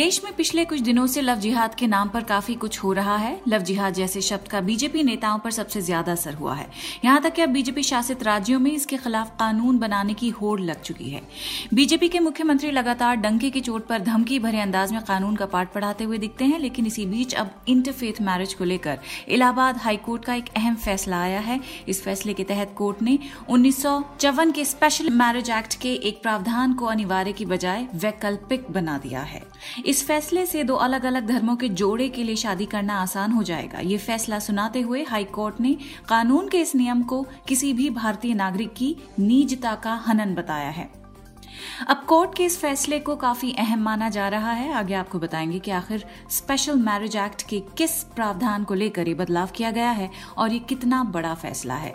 देश में पिछले कुछ दिनों से लव जिहाद के नाम पर काफ़ी कुछ हो रहा है। लव जिहाद जैसे शब्द का बीजेपी नेताओं पर सबसे ज़्यादा असर हुआ है। यहाँ तक कि अब बीजेपी शासित राज्यों में इसके खिलाफ कानून बनाने की होड़ लग चुकी है। बीजेपी के मुख्यमंत्री लगातार डंके की चोट पर धमकी भरे अंदाज में कानून का पाठ पढ़ाते हुए दिखते हैं, लेकिन इसी बीच अब इंटरफेथ मैरिज को लेकर इलाहाबाद हाईकोर्ट का एक अहम फैसला आया है। इस फैसले के तहत कोर्ट ने उन्नीस के स्पेशल मैरिज एक्ट के एक प्रावधान को अनिवार्य की बजाय वैकल्पिक बना दिया है। इस फैसले से दो अलग अलग धर्मों के जोड़े के लिए शादी करना आसान हो जाएगा। ये फैसला सुनाते हुए हाई कोर्ट ने कानून के इस नियम को किसी भी भारतीय नागरिक की निजता का हनन बताया है। अब कोर्ट के इस फैसले को काफ़ी अहम माना जा रहा है। आगे आपको बताएँगे कि आखिर स्पेशल मैरिज एक्ट के किस प्रावधान को लेकर ये बदलाव किया गया है और ये कितना बड़ा फैसला है।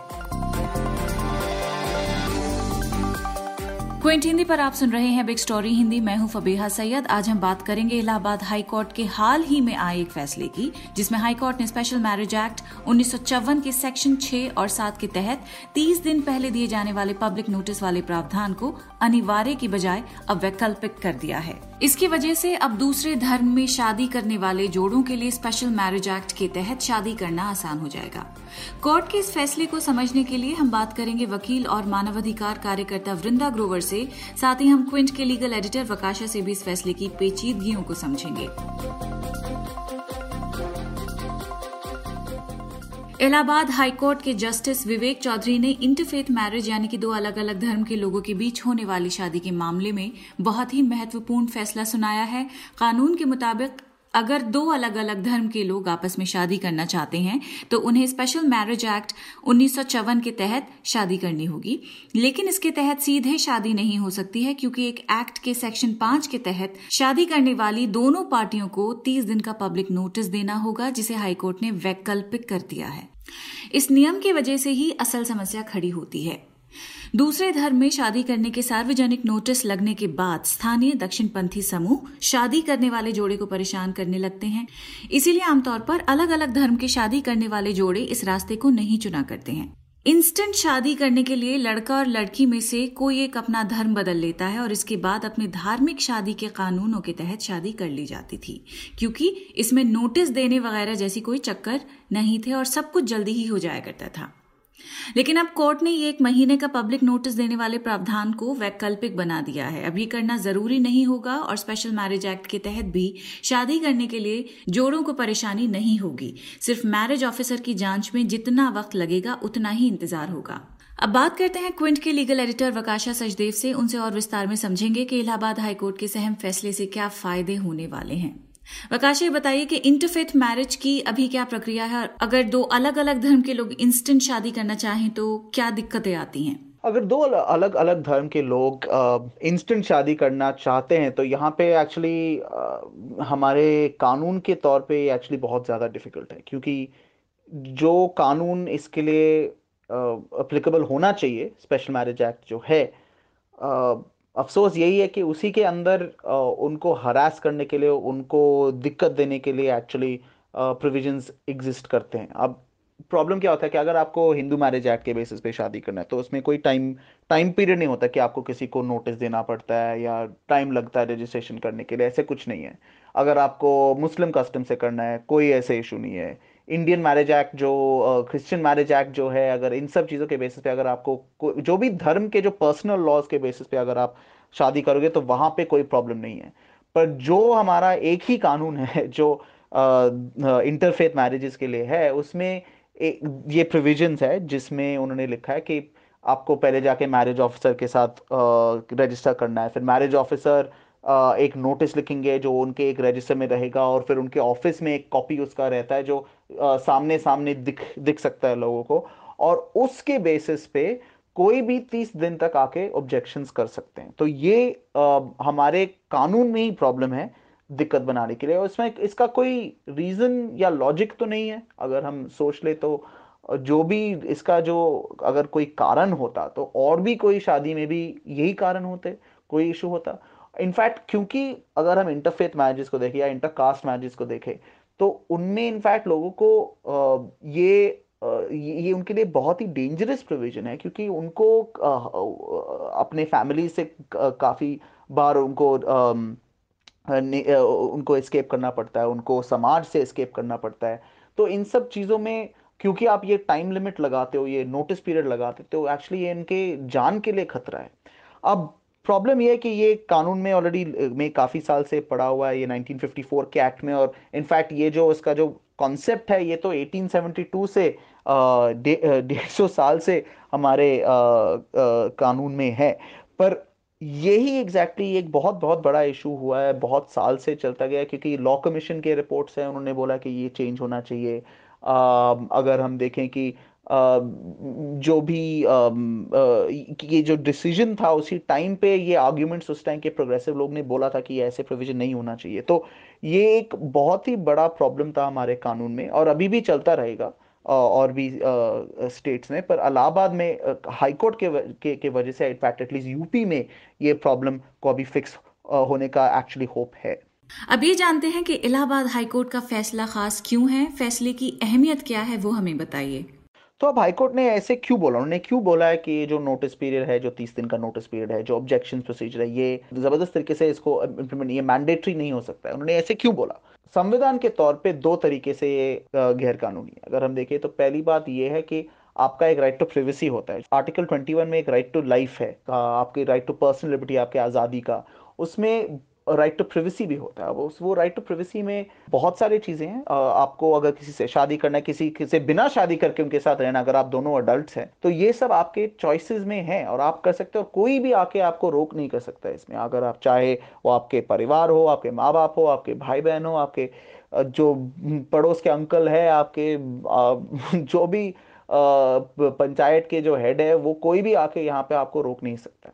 क्विंट, हिंदी पर आप सुन रहे हैं बिग स्टोरी हिंदी। मैं हूँ फबीहा सैयद। आज हम बात करेंगे इलाहाबाद हाई कोर्ट के हाल ही में आए एक फैसले की, जिसमें हाई कोर्ट ने स्पेशल मैरिज एक्ट उन्नीस सौ चौवन के सेक्शन 6 और 7 के तहत 30 दिन पहले दिए जाने वाले पब्लिक नोटिस वाले प्रावधान को अनिवार्य की बजाय अब वैकल्पिक कर दिया है। इसकी वजह से अब दूसरे धर्म में शादी करने वाले जोड़ों के लिए स्पेशल मैरिज एक्ट के तहत शादी करना आसान हो जाएगा। कोर्ट के इस फैसले को समझने के लिए हम बात करेंगे वकील और मानवाधिकार कार्यकर्ता वृंदा ग्रोवर से। साथ ही हम क्विंट के लीगल एडिटर वकाशा से भी इस फैसले की पेचीदगियों को समझेंगे। इलाहाबाद हाईकोर्ट के जस्टिस विवेक चौधरी ने इंटरफेथ मैरिज यानी कि दो अलग अलग धर्म के लोगों के बीच होने वाली शादी के मामले में बहुत ही महत्वपूर्ण फैसला सुनाया है। कानून के मुताबिक अगर दो अलग अलग धर्म के लोग आपस में शादी करना चाहते हैं तो उन्हें स्पेशल मैरिज एक्ट उन्नीस सौ चौवन के तहत शादी करनी होगी। लेकिन इसके तहत सीधे शादी नहीं हो सकती है, क्योंकि एक एक्ट के सेक्शन पाँच के तहत शादी करने वाली दोनों पार्टियों को तीस दिन का पब्लिक नोटिस देना होगा, जिसे हाईकोर्ट ने वैकल्पिक कर दिया है। इस नियम की वजह से ही असल समस्या खड़ी होती है। दूसरे धर्म में शादी करने के सार्वजनिक नोटिस लगने के बाद स्थानीय दक्षिणपंथी समूह शादी करने वाले जोड़े को परेशान करने लगते हैं। इसीलिए आमतौर पर अलग अलग धर्म के शादी करने वाले जोड़े इस रास्ते को नहीं चुना करते हैं। इंस्टेंट शादी करने के लिए लड़का और लड़की में से कोई एक अपना धर्म बदल लेता है और इसके बाद अपने धार्मिक शादी के कानूनों के तहत शादी कर ली जाती थी। क्योंकि इसमें नोटिस देने वगैरह जैसी कोई चक्कर नहीं थे और सब कुछ जल्दी ही हो जाया करता था। लेकिन अब कोर्ट ने ये एक महीने का पब्लिक नोटिस देने वाले प्रावधान को वैकल्पिक बना दिया है। अब ये करना ज़रूरी नहीं होगा और स्पेशल मैरिज एक्ट के तहत भी शादी करने के लिए जोड़ों को परेशानी नहीं होगी। सिर्फ़ मैरिज ऑफिसर की जाँच में जितना वक्त लगेगा, उतना ही इंतज़ार होगा। अब बात करते हैं क्विंट के लीगल एडिटर वकाशा सचदेव से। उनसे और विस्तार में समझेंगे कि इलाहाबाद हाईकोर्ट के सहम फैसले से क्या फ़ायदे होने वाले हैं। वकाशी बताइए कि इंटरफेथ मैरिज की अभी क्या प्रक्रिया है? अगर दो अलग अलग धर्म के लोग इंस्टेंट शादी करना चाहें तो क्या दिक्कतें आती हैं? अगर दो अलग अलग धर्म के लोग इंस्टेंट शादी करना चाहते हैं तो यहाँ पे एक्चुअली हमारे कानून के तौर पे एक्चुअली बहुत ज़्यादा डिफ़िकल्ट है, क्योंकि जो कानून इसके लिए अप्लीकेबल होना चाहिए स्पेशल मैरिज एक्ट जो है अफसोस यही है कि उसी के अंदर उनको हरास करने के लिए, उनको दिक्कत देने के लिए एक्चुअली प्रोविजंस एग्जिस्ट करते हैं। अब प्रॉब्लम क्या होता है कि अगर आपको हिंदू मैरिज एक्ट के बेसिस पे शादी करना है तो उसमें कोई टाइम टाइम पीरियड नहीं होता कि आपको किसी को नोटिस देना पड़ता है या टाइम लगता है रजिस्ट्रेशन करने के लिए, ऐसे कुछ नहीं है। अगर आपको मुस्लिम कस्टम से करना है, कोई ऐसे इशू नहीं है। इंडियन मैरिज एक्ट जो क्रिश्चियन मैरिज एक्ट जो है अगर इन सब चीज़ों के बेसिस पे अगर आपको जो भी धर्म के जो पर्सनल लॉज के बेसिस पे अगर आप शादी करोगे तो वहाँ पे कोई प्रॉब्लम नहीं है। पर जो हमारा एक ही कानून है जो इंटरफेथ मैरिजेस के लिए है उसमें एक, ये प्रोविजंस है जिसमें उन्होंने लिखा है कि आपको पहले जाके मैरिज ऑफिसर के साथ रजिस्टर करना है। फिर मैरिज ऑफिसर एक नोटिस लिखेंगे जो उनके एक रजिस्टर में रहेगा और फिर उनके ऑफ़िस में एक कॉपी उसका रहता है जो सामने सामने दिख दिख सकता है लोगों को और उसके बेसिस पे कोई भी तीस दिन तक आके ऑब्जेक्शंस कर सकते हैं। तो ये आ, हमारे कानून में ही प्रॉब्लम है दिक्कत बनाने के लिए और इसमें इसका कोई रीजन या लॉजिक तो नहीं है। अगर हम सोच ले तो जो भी इसका जो अगर कोई कारण होता तो और भी कोई शादी में भी यही कारण होते कोई इशू होता। इनफैक्ट क्योंकि अगर हम इंटरफेथ मैरिजेस को देखें या इंटरकास्ट मैरिजेस को देखें तो उनमें इनफैक्ट लोगों को ये ये उनके लिए बहुत ही डेंजरस प्रोविज़न है, क्योंकि उनको अपने फैमिली से काफ़ी बार उनको उनको एस्केप करना पड़ता है, उनको समाज से एस्केप करना पड़ता है। तो इन सब चीज़ों में, क्योंकि आप ये टाइम लिमिट लगाते हो, ये नोटिस पीरियड लगाते हो तो एक्चुअली ये इनके जान के लिए खतरा है। अब प्रॉब्लम ये है कि ये कानून में ऑलरेडी में काफ़ी साल से पड़ा हुआ है ये 1954 के एक्ट में और इनफैक्ट ये जो इसका जो कॉन्सेप्ट है ये तो 1872 से डेढ़ सौ साल से हमारे आ, आ, कानून में है। पर यही एग्जैक्टली exactly एक बहुत बहुत बड़ा इशू हुआ है बहुत साल से चलता गया क्योंकि लॉ कमीशन के रिपोर्ट्स हैं उन्होंने बोला कि ये चेंज होना चाहिए। आ, अगर हम देखें कि जो भी ये जो डिसीज़न था उसी टाइम पे ये आर्ग्यूमेंट्स उस टाइम के प्रोग्रेसिव लोग ने बोला था कि ऐसे प्रोविज़न नहीं होना चाहिए। तो ये एक बहुत ही बड़ा प्रॉब्लम था हमारे कानून में और अभी भी चलता रहेगा और भी स्टेट्स में। पर इलाहाबाद में हाईकोर्ट के के, के वजह से इनफैक्ट एटलीस्ट यूपी में ये प्रॉब्लम को अभी फिक्स होने का एक्चुअली होप है। अब ये जानते हैं कि इलाहाबाद हाईकोर्ट का फैसला खास क्यों है? फैसले की अहमियत क्या है वो हमें बताइए। तो अब हाईकोर्ट ने ऐसे क्यों बोला? उन्होंने क्यों बोला है कि ये जो नोटिस पीरियड है, जो तीस दिन का नोटिस पीरियड है, जो ऑब्जेक्शन प्रोसीजर है, ये ज़बरदस्त तरीके से इसको इम्प्लीमेंट ये मैंडेटरी नहीं हो सकता है। उन्होंने ऐसे क्यों बोला? संविधान के तौर पे दो तरीके से ये गैर कानूनी है। अगर हम देखें तो पहली बात ये है कि आपका एक राइट टू प्रिवेसी होता है। आर्टिकल 21 में एक राइट टू लाइफ है, आपकी राइट टू पर्सनल लिबर्टी आपके आज़ादी का। उसमें राइट टू प्रिवेसी भी होता है। वो राइट टू प्रिवेसी में बहुत सारी चीज़ें हैं। आपको अगर किसी से शादी करना है, किसी से बिना शादी करके उनके साथ रहना, अगर आप दोनों अडल्ट हैं तो ये सब आपके चॉइसेस में हैं और आप कर सकते हो और कोई भी आके आपको रोक नहीं कर सकता इसमें। अगर आप चाहे वो आपके परिवार हो, आपके माँ बाप हो, आपके भाई बहन हो, आपके जो पड़ोस के अंकल है, आपके जो भी पंचायत के जो हेड है, वो कोई भी आके यहाँ पे आपको रोक नहीं सकता।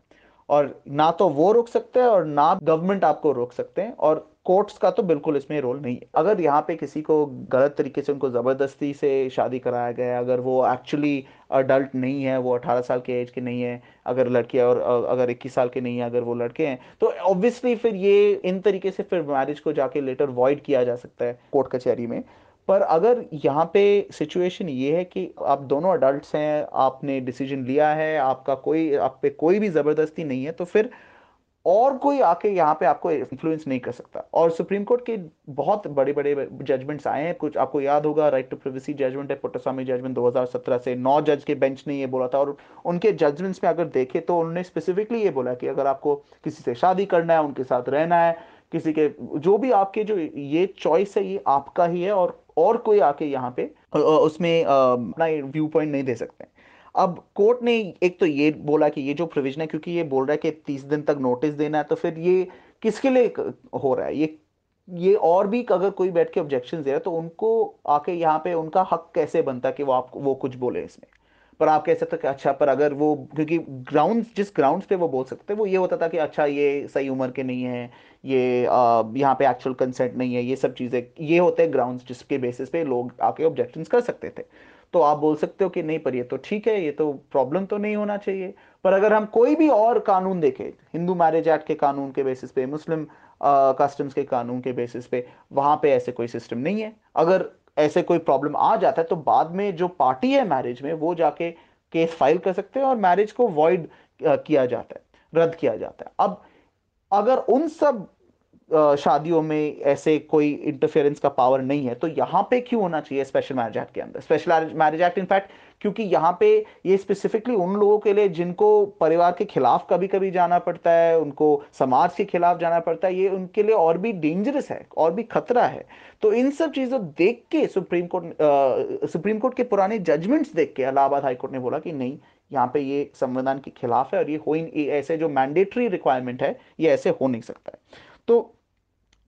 और ना तो वो रोक सकते हैं और ना गवर्नमेंट आपको रोक सकते हैं और कोर्ट्स का तो बिल्कुल इसमें रोल नहीं है। अगर यहाँ पे किसी को गलत तरीके से उनको ज़बरदस्ती से शादी कराया गया अगर वो एक्चुअली अडल्ट नहीं है, वो 18 साल के एज के नहीं है, अगर लड़की और अगर 21 साल के नहीं है, अगर वो लड़के हैं तो ऑब्वियसली फिर ये इन तरीके से फिर मैरिज को जाके लेटर वॉइड किया जा सकता है कोर्ट कचहरी में। पर अगर यहाँ पे सिचुएशन ये है कि आप दोनों अडल्ट हैं, आपने डिसीज़न लिया है, आपका कोई, आप पे कोई भी ज़बरदस्ती नहीं है तो फिर और कोई आके यहाँ पे आपको इन्फ्लुएंस नहीं कर सकता। और सुप्रीम कोर्ट के बहुत बड़े बड़े जजमेंट्स आए हैं। कुछ आपको याद होगा राइट टू प्रिवेसी जजमेंट है पुट्टस्वामी जजमेंट 2017 से। नौ जज के बेंच ने ये बोला था। और उनके जजमेंट्स में अगर देखे तो उन्होंने स्पेसिफिकली ये बोला कि अगर आपको किसी से शादी करना है, उनके साथ रहना है, किसी के, जो भी आपके जो ये चॉइस है, ये आपका ही है। और और कोई आके यहाँ पे उसमें अपना व्यू पॉइंट नहीं दे सकते। अब कोर्ट ने एक तो ये बोला कि ये जो प्रोविज़न है, क्योंकि ये बोल रहा है कि तीस दिन तक नोटिस देना है तो फिर ये किसके लिए हो रहा है? ये ये और भी अगर कोई बैठ के ऑब्जेक्शन दे रहा है तो उनको आके यहाँ पे उनका हक कैसे बनता है कि वो आप, वो कुछ बोले इसमें? पर आप कह सकते अच्छा पर अगर वो, क्योंकि ग्राउंड जिस ग्राउंड पे वो बोल सकते, वो ये होता था कि अच्छा ये सही उम्र के नहीं है, ये यहाँ पे एक्चुअल कंसेंट नहीं है, ये सब चीज़ें, ये होते हैं ग्राउंड्स जिसके बेसिस पे लोग आके ऑब्जेक्शन कर सकते थे। तो आप बोल सकते हो कि नहीं, पर ये तो ठीक है, ये तो प्रॉब्लम तो नहीं होना चाहिए। पर अगर हम कोई भी और कानून देखें, हिंदू मैरिज एक्ट के कानून के बेसिस पे, मुस्लिम कस्टम्स के कानून के बेसिस पे, वहाँ पे ऐसे कोई सिस्टम नहीं है। अगर ऐसे कोई प्रॉब्लम आ जाता है तो बाद में जो पार्टी है मैरिज में, वो जाके केस फ़ाइल कर सकते हैं और मैरिज को वॉइड किया जाता है, रद्द किया जाता है। अब अगर उन सब शादियों में ऐसे कोई इंटरफेरेंस का पावर नहीं है। तो यहाँ पे क्यों होना चाहिए स्पेशल मैरिज एक्ट के अंदर? स्पेशल मैरिज एक्ट इनफैक्ट क्योंकि यहाँ पे ये स्पेसिफिकली उन लोगों के लिए जिनको परिवार के खिलाफ कभी कभी जाना पड़ता है, उनको समाज के खिलाफ जाना पड़ता है, ये उनके लिए और भी डेंजरस है, और भी खतरा है। तो इन सब चीज़ों देख के सुप्रीम कोर्ट सुप्रीम कोर्ट के पुराने जजमेंट्स देख के इलाहाबाद हाईकोर्ट ने बोला कि नहीं, यहाँ पे ये संविधान के खिलाफ है और ये हो ऐसे जो मैंडेटरी रिक्वायरमेंट है, ये ऐसे हो नहीं सकता है। तो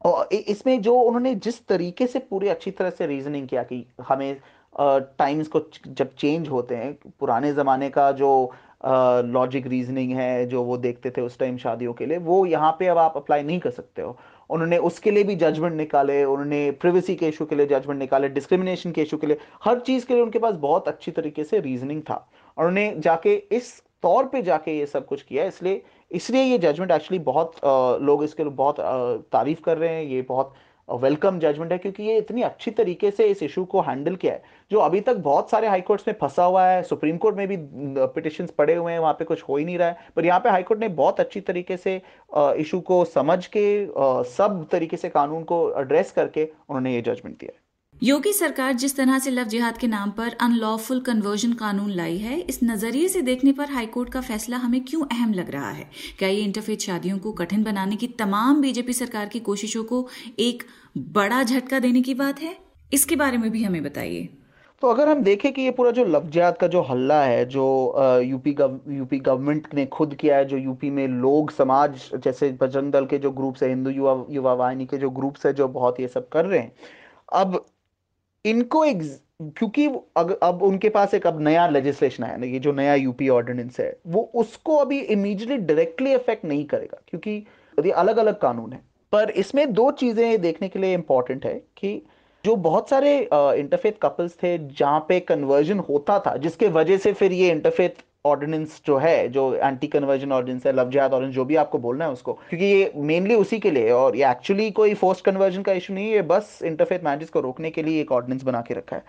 और इसमें जो उन्होंने जिस तरीके से पूरे अच्छी तरह से रीजनिंग किया कि हमें टाइम्स को जब चेंज होते हैं, पुराने ज़माने का जो लॉजिक रीजनिंग है, जो वो देखते थे उस टाइम शादियों के लिए, वो यहाँ पे अब आप अप्लाई नहीं कर सकते हो। उन्होंने उसके लिए भी जजमेंट निकाले, उन्होंने प्रिवेसी के इशू के लिए जजमेंट निकाले डिस्क्रिमिनेशन के इशू के लिए, हर चीज़ के लिए उनके पास बहुत अच्छी तरीके से रीजनिंग था। और उन्होंने जाके इस तौर पे जाके ये सब कुछ किया, इसलिए इसलिए ये जजमेंट एक्चुअली बहुत आ, लोग इसके बहुत तारीफ़ कर रहे हैं ये बहुत वेलकम जजमेंट है क्योंकि ये इतनी अच्छी तरीके से इस इशू को हैंडल किया है जो अभी तक बहुत सारे हाईकोर्ट्स में फंसा हुआ है सुप्रीम कोर्ट में भी पिटिशन पड़े हुए हैं वहाँ पे कुछ हो ही नहीं रहा है पर यहाँ पे हाईकोर्ट ने बहुत अच्छी तरीके से इशू को समझ के सब तरीके से कानून को एड्रेस करके उन्होंने ये जजमेंट दिया है। योगी सरकार जिस तरह से लव जिहाद के नाम पर अनलॉफुल कन्वर्जन कानून लाई है इस नज़रिए से देखने पर हाईकोर्ट का फैसला हमें क्यों अहम लग रहा है? क्या ये इंटरफेथ शादियों को कठिन बनाने की तमाम बीजेपी सरकार की कोशिशों को एक बड़ा झटका देने की बात है? इसके बारे में भी हमें बताइए। तो अगर हम देखें कि ये पूरा जो लव जिहाद का जो हल्ला है जो यूपी गव, यूपी गवर्नमेंट ने खुद किया है जो यूपी में लोग समाज जैसे बजरंग दल के जो ग्रुप्स है हिंदू युवा युवा वाहिनी के जो ग्रुप्स है जो बहुत ये सब कर रहे हैं अब इनको क्योंकि अग, अब उनके पास एक अब नया लेजिस्लेशन आया ना ये जो नया यूपी ऑर्डिनेंस है वो उसको अभी इमीजिएटली डायरेक्टली इफ़ेक्ट नहीं करेगा क्योंकि ये अलग अलग कानून है। पर इसमें दो चीज़ें देखने के लिए इंपॉर्टेंट है कि जो बहुत सारे इंटरफेथ कपल्स थे जहाँ पे कन्वर्जन होता था जिसके वजह से फिर ये इंटरफेथ ऑर्डिनेंस जो है, जो एंटी कन्वर्जन ऑर्डिनेंस है लव जिहाद ऑर्डिनेंस जो भी आपको बोलना है उसको। क्योंकि ये मेनली उसी के लिए और ये एक्चुअली कोई फोर्स कन्वर्जन का इशू नहीं है बस इंटरफेथ मैरिज को रोकने के लिए एक ऑर्डिनेंस बना के रखा है।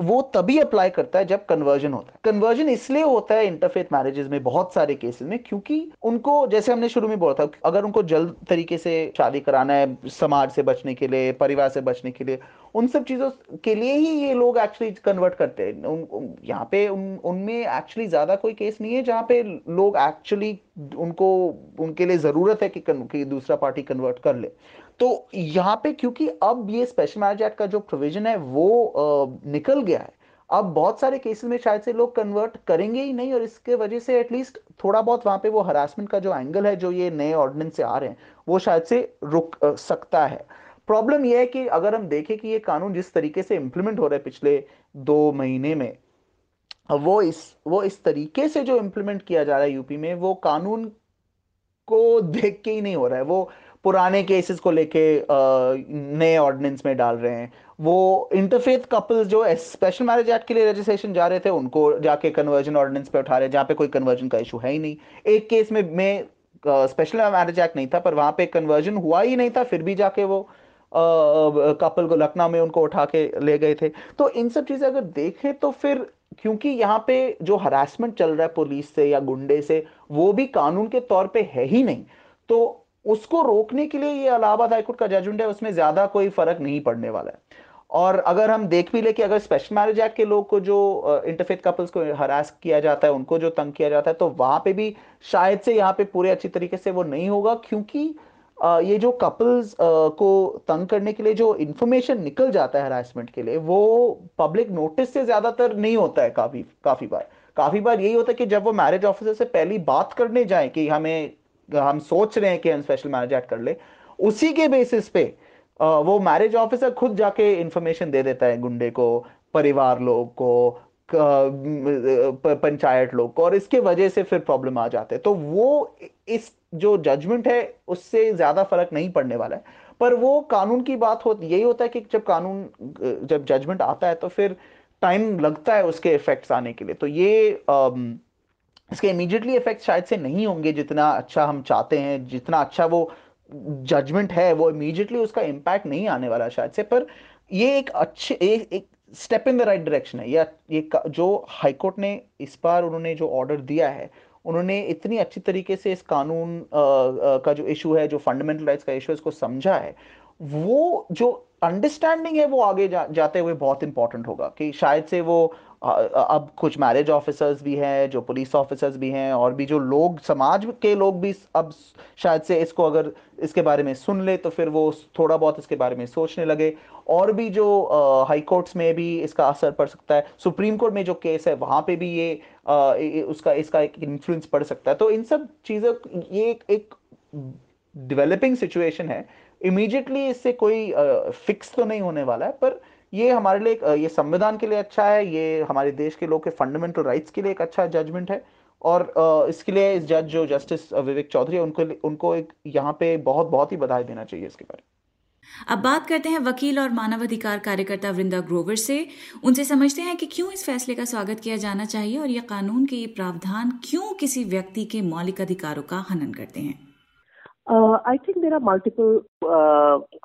वो तभी अप्लाई करता है जब कन्वर्जन होता है। कन्वर्जन इसलिए होता है इंटरफेथ मैरिजेस में बहुत सारे केसेस में क्योंकि उनको, जैसे हमने शुरू में बोला था, अगर उनको जल्द तरीके से शादी कराना है, समाज से बचने के लिए, परिवार से बचने के लिए उन सब चीज़ों के लिए ही ये लोग एक्चुअली कन्वर्ट करते हैं। उन, यहाँ पे उन उनमें एक्चुअली ज़्यादा कोई केस नहीं है जहाँ पे लोग एक्चुअली उनको उनके लिए ज़रूरत है कि, कि दूसरा पार्टी कन्वर्ट कर ले। तो यहाँ पे क्योंकि अब ये स्पेशल मैरिज एक्ट का जो प्रोविज़न है वो आ, निकल गया है। अब बहुत सारे केसेस में शायद से लोग कन्वर्ट करेंगे ही नहीं और इसके वजह से एटलीस्ट थोड़ा बहुत वहाँ पे वो हरासमेंट का जो एंगल है जो ये नए ऑर्डिनेंस से आ रहे हैं वो शायद से रुक आ, सकता है। प्रॉब्लम यह है कि अगर हम देखें कि ये कानून जिस तरीके से इम्प्लीमेंट हो रहा है पिछले दो महीने में वो इस वो इस तरीके से जो इम्प्लीमेंट किया जा रहा है यूपी में, वो कानून को देख के ही नहीं हो रहा है। वो पुराने केसेस को लेके नए ऑर्डिनेंस में डाल रहे हैं। वो इंटरफेथ कपल्स जो स्पेशल मैरिज एक्ट के लिए रजिस्ट्रेशन जा रहे थे, उनको जाके कन्वर्जन ऑर्डिनेंस पे उठा रहे हैं, जहाँ पे कोई कन्वर्जन का इशू है ही नहीं। एक केस में, मैं स्पेशल मैरिज एक्ट नहीं था, पर वहाँ पे कन्वर्जन हुआ ही नहीं था, फिर भी जाके वो कपल को लखनऊ में उनको उठा के ले गए थे। तो इन सब चीज़ें अगर देखें तो फिर क्योंकि यहाँ पे जो हरासमेंट चल रहा है पुलिस से या गुंडे से, वो भी कानून के तौर पे है ही नहीं। तो उसको रोकने के लिए ये इलाहाबाद हाईकोर्ट का जजमेंट है, उसमें ज़्यादा कोई फ़र्क नहीं पड़ने वाला है। और अगर हम देख भी ले कि अगर स्पेशल मैरिज एक्ट के लोग को जो इंटरफेथ कपल्स को हरास किया जाता है, उनको जो तंग किया जाता है तो वहाँ पे भी शायद से यहाँ पे पूरे अच्छी तरीके से वो नहीं होगा, क्योंकि ये जो कपल्स को तंग करने के लिए जो इंफॉर्मेशन निकल जाता है हरासमेंट के लिए, वो पब्लिक नोटिस से ज़्यादातर नहीं होता है काफ़ी काफ़ी बार। काफ़ी बार यही होता है कि जब वो मैरिज ऑफिसर से पहली बात करने जाए कि हमें, हम सोच रहे हैं कि हम स्पेशल मैरिज एक्ट कर ले, उसी के बेसिस पे वो मैरिज ऑफिसर खुद जाके इंफॉर्मेशन दे देता है गुंडे को, परिवार लोग को पंचायत लोग को, और इसके वजह से फिर प्रॉब्लम आ जाते हैं। तो वो इस जो जजमेंट है उससे ज़्यादा फ़र्क नहीं पड़ने वाला है। पर वो कानून की बात हो यही होता है कि जब कानून जब जजमेंट आता है तो फिर टाइम लगता है उसके इफेक्ट्स आने के लिए। तो ये इसके इमीडिएटली इफ़ेक्ट शायद से नहीं होंगे जितना अच्छा हम चाहते हैं जितना अच्छा वो जजमेंट है वो इमीडिएटली उसका इम्पैक्ट नहीं आने वाला शायद से। पर ये एक अच्छे एक, एक step in the right direction है। या ये जो हाईकोर्ट ने इस बार उन्होंने जो ऑर्डर दिया है उन्होंने इतनी अच्छी तरीके से इस कानून आ, आ, का जो इशू है जो फंडामेंटल राइट्स का इशू है इसको समझा है वो जो अंडरस्टैंडिंग है वो आगे जा, जाते हुए बहुत इंपॉर्टेंट होगा कि शायद से वो अब कुछ मैरिज ऑफिसर्स भी हैं जो पुलिस ऑफिसर्स भी हैं और भी जो लोग समाज के लोग भी अब शायद से इसको अगर इसके बारे में सुन ले तो फिर वो थोड़ा बहुत इसके बारे में सोचने लगे। और भी जो हाई कोर्ट्स में भी इसका असर पड़ सकता है सुप्रीम कोर्ट में जो केस है वहाँ पे भी ये आ, उसका इसका एक इन्फ्लुएंस पड़ सकता है। तो इन सब चीज़ों ये एक, एक डेवलपिंग सिचुएशन है। इमीडिएटली इससे कोई फिक्स तो नहीं होने वाला है, पर ये हमारे लिए ये संविधान के लिए अच्छा है, ये हमारे देश के लोग के फंडामेंटल राइट्स के लिए एक अच्छा जजमेंट है, और इसके लिए इस जज जो जस्टिस विवेक चौधरी है, उनको उनको एक यहाँ पे बहुत बहुत ही बधाई देना चाहिए इसके बारे में। अब बात करते हैं वकील और मानवाधिकार कार्यकर्ता वृंदा ग्रोवर से। उनसे समझते हैं कि क्यों इस फैसले का स्वागत किया जाना चाहिए और यह कानून के ये प्रावधान क्यों किसी व्यक्ति के मौलिक अधिकारों का हनन करते हैं? I think there are multiple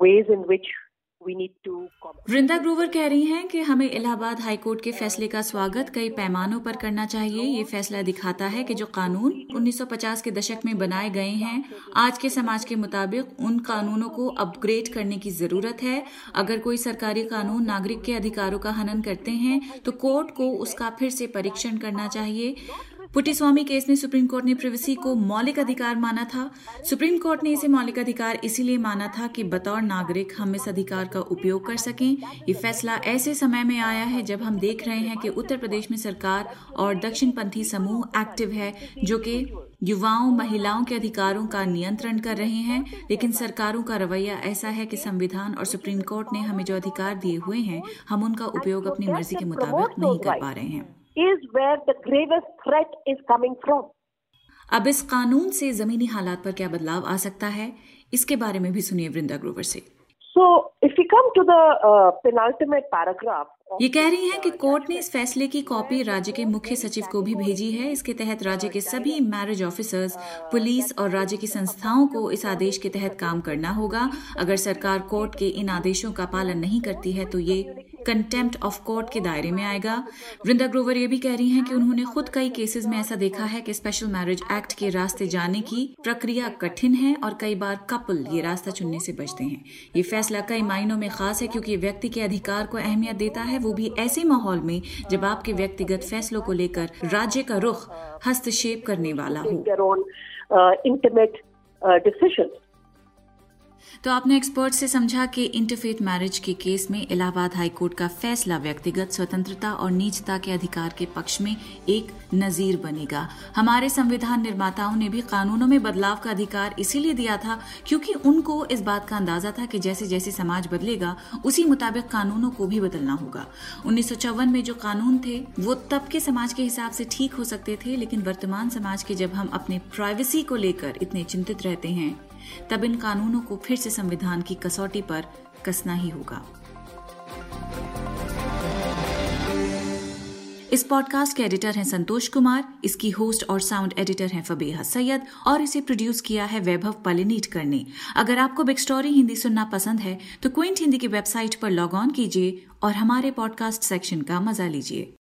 ways in which Vrinda Grover कह रही हैं कि हमें इलाहाबाद हाईकोर्ट के फैसले का स्वागत कई पैमानों पर करना चाहिए। ये फैसला दिखाता है कि जो कानून 1950 के दशक में बनाए गए हैं, आज के समाज के मुताबिक उन कानूनों को अपग्रेड करने की ज़रूरत है। अगर कोई सरकारी कानून नागरिक के अधिकारों का हनन करते हैं तो कोर्ट को उसका फिर से परीक्षण करना चाहिए। पुट्टीस्वामी केस में सुप्रीम कोर्ट ने प्रिवेसी को मौलिक अधिकार माना था। सुप्रीम कोर्ट ने इसे मौलिक अधिकार इसीलिए माना था कि बतौर नागरिक हम इस अधिकार का उपयोग कर सकें। ये फैसला ऐसे समय में आया है जब हम देख रहे हैं कि उत्तर प्रदेश में सरकार और दक्षिणपंथी समूह एक्टिव है, जो कि युवाओं, महिलाओं के अधिकारों का नियंत्रण कर रहे हैं। लेकिन सरकारों का रवैया ऐसा है कि संविधान और सुप्रीम कोर्ट ने हमें जो अधिकार दिए हुए हैं, हम उनका उपयोग अपनी मर्ज़ी के मुताबिक नहीं कर पा रहे हैं। Is where the gravest threat is coming from. अब इस कानून से जमीनी हालात पर क्या बदलाव आ सकता है? इसके बारे में भी सुनिए वृंदा ग्रोवर से। So, if we come to the uh, penultimate paragraph, ये कह रही हैं कि कोर्ट ने इस फैसले की कॉपी राज्य के मुख्य सचिव को भी भेजी है। इसके तहत राज्य के सभी मैरिज ऑफिसर्स पुलिस और राज्य की संस्थाओं को इस आदेश के तहत काम करना होगा। अगर सरकार कोर्ट के इन आदेशों का पालन नहीं करती है तो ये कंटेम्प्ट ऑफ़ कोर्ट के दायरे में आएगा। वृंदा ग्रोवर ये भी कह रही हैं कि उन्होंने खुद कई केसेस में ऐसा देखा है कि स्पेशल मैरिज एक्ट के रास्ते जाने की प्रक्रिया कठिन है और कई बार कपल ये रास्ता चुनने से बचते हैं। ये फैसला कई मायनों में खास है क्योंकि व्यक्ति के अधिकार को अहमियत देता है। वो भी ऐसे माहौल में जब आपके व्यक्तिगत फैसलों को लेकर राज्य का रुख हस्तक्षेप करने वाला हो। इंटीमेट डिसीज़न तो आपने एक्सपर्ट से समझा कि इंटरफेथ मैरिज के केस में इलाहाबाद हाईकोर्ट का फैसला व्यक्तिगत स्वतंत्रता और निजता के अधिकार के पक्ष में एक नजीर बनेगा। हमारे संविधान निर्माताओं ने भी कानूनों में बदलाव का अधिकार इसीलिए दिया था क्योंकि उनको इस बात का अंदाज़ा था कि जैसे जैसे समाज बदलेगा, उसी मुताबिक कानूनों को भी बदलना होगा। उन्नीस में जो कानून थे, वो तब के समाज के हिसाब से ठीक हो सकते थे, लेकिन वर्तमान समाज के जब हम अपने प्राइवेसी को लेकर इतने चिंतित रहते हैं तब इन कानूनों को फिर से संविधान की कसौटी पर कसना ही होगा। इस पॉडकास्ट के एडिटर हैं संतोष कुमार, इसकी होस्ट और साउंड एडिटर हैं फबीहा सैयद, और इसे प्रोड्यूस किया है वैभव पलिनीट ने। अगर आपको बिग स्टोरी हिंदी सुनना पसंद है तो क्विंट हिंदी की वेबसाइट पर लॉग ऑन कीजिए और हमारे पॉडकास्ट सेक्शन का मज़ा लीजिए।